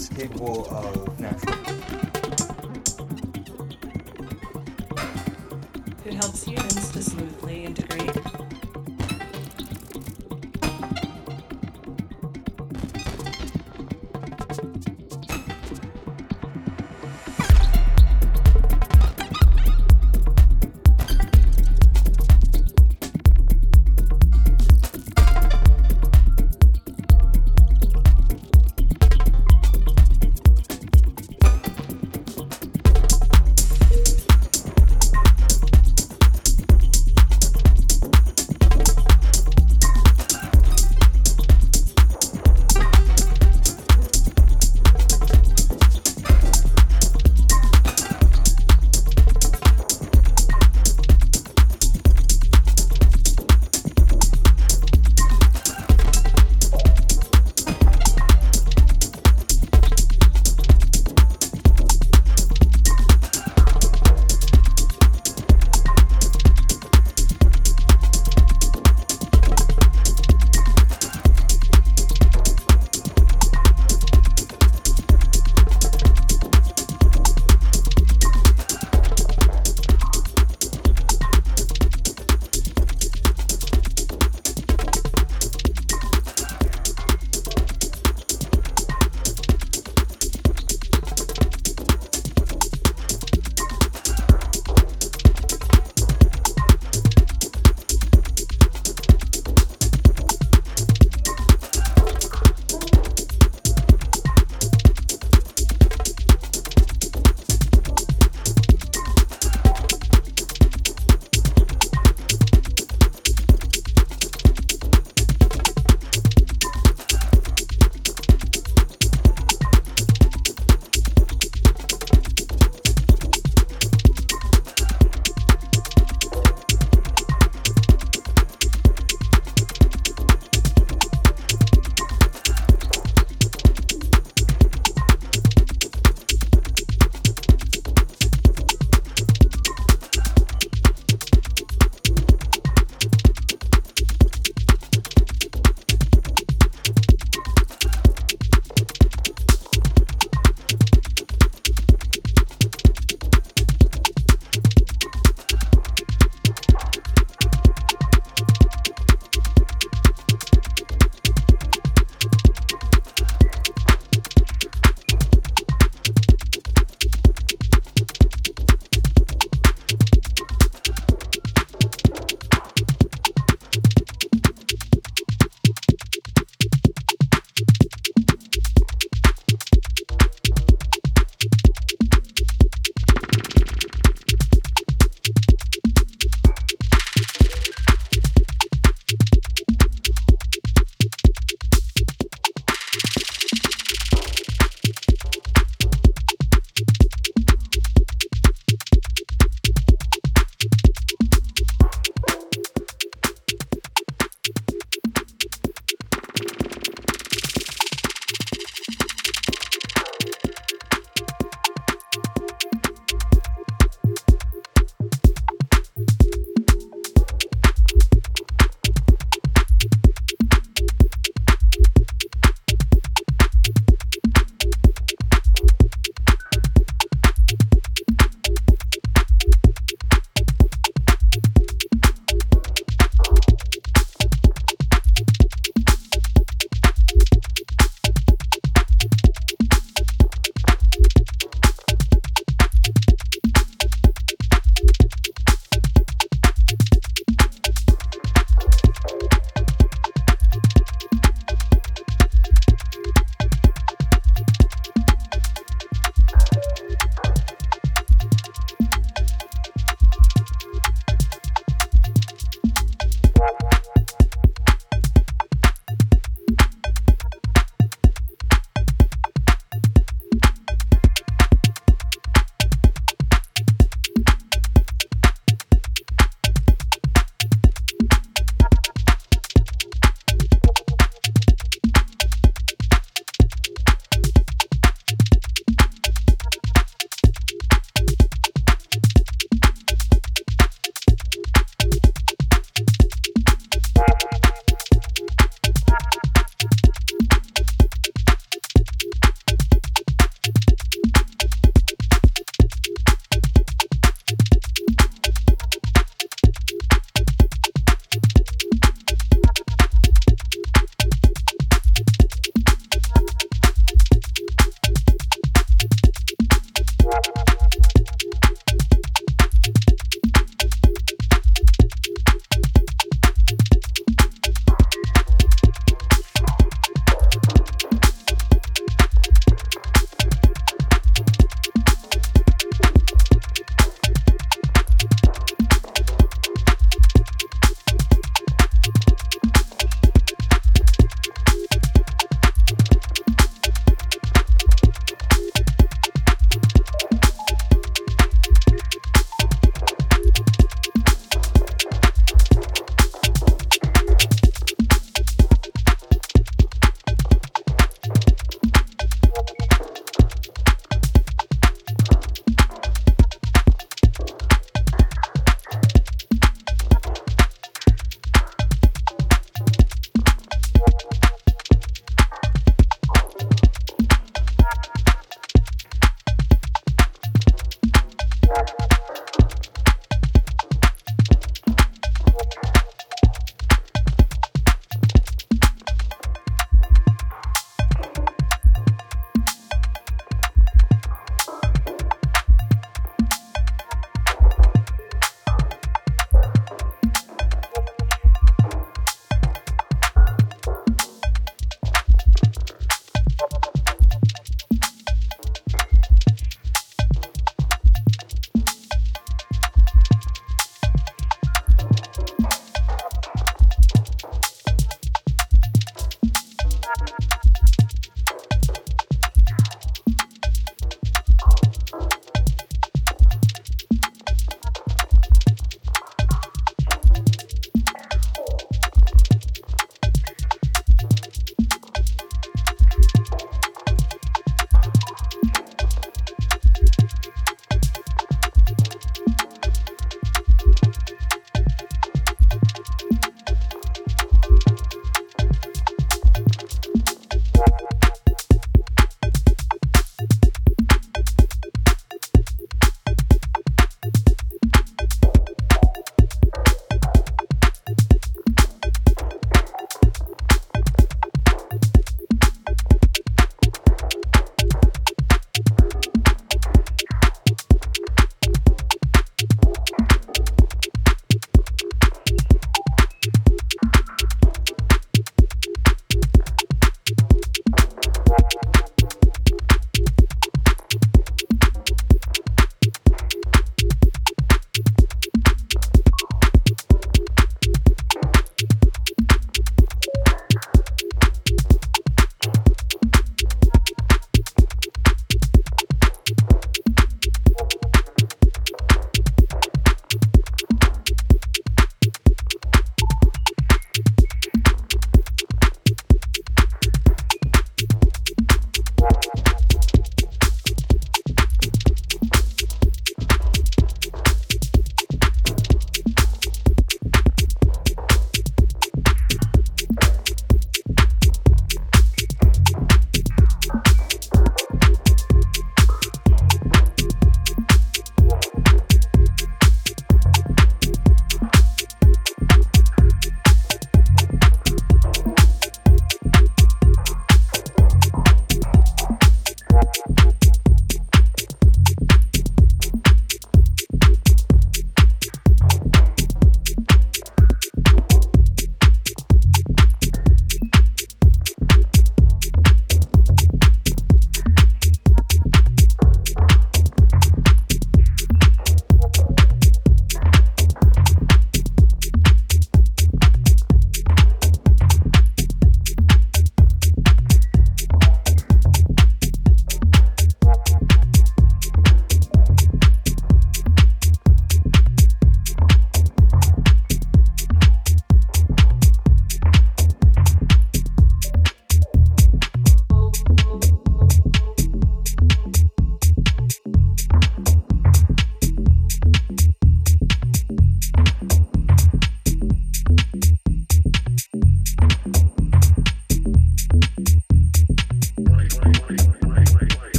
is capable of natural.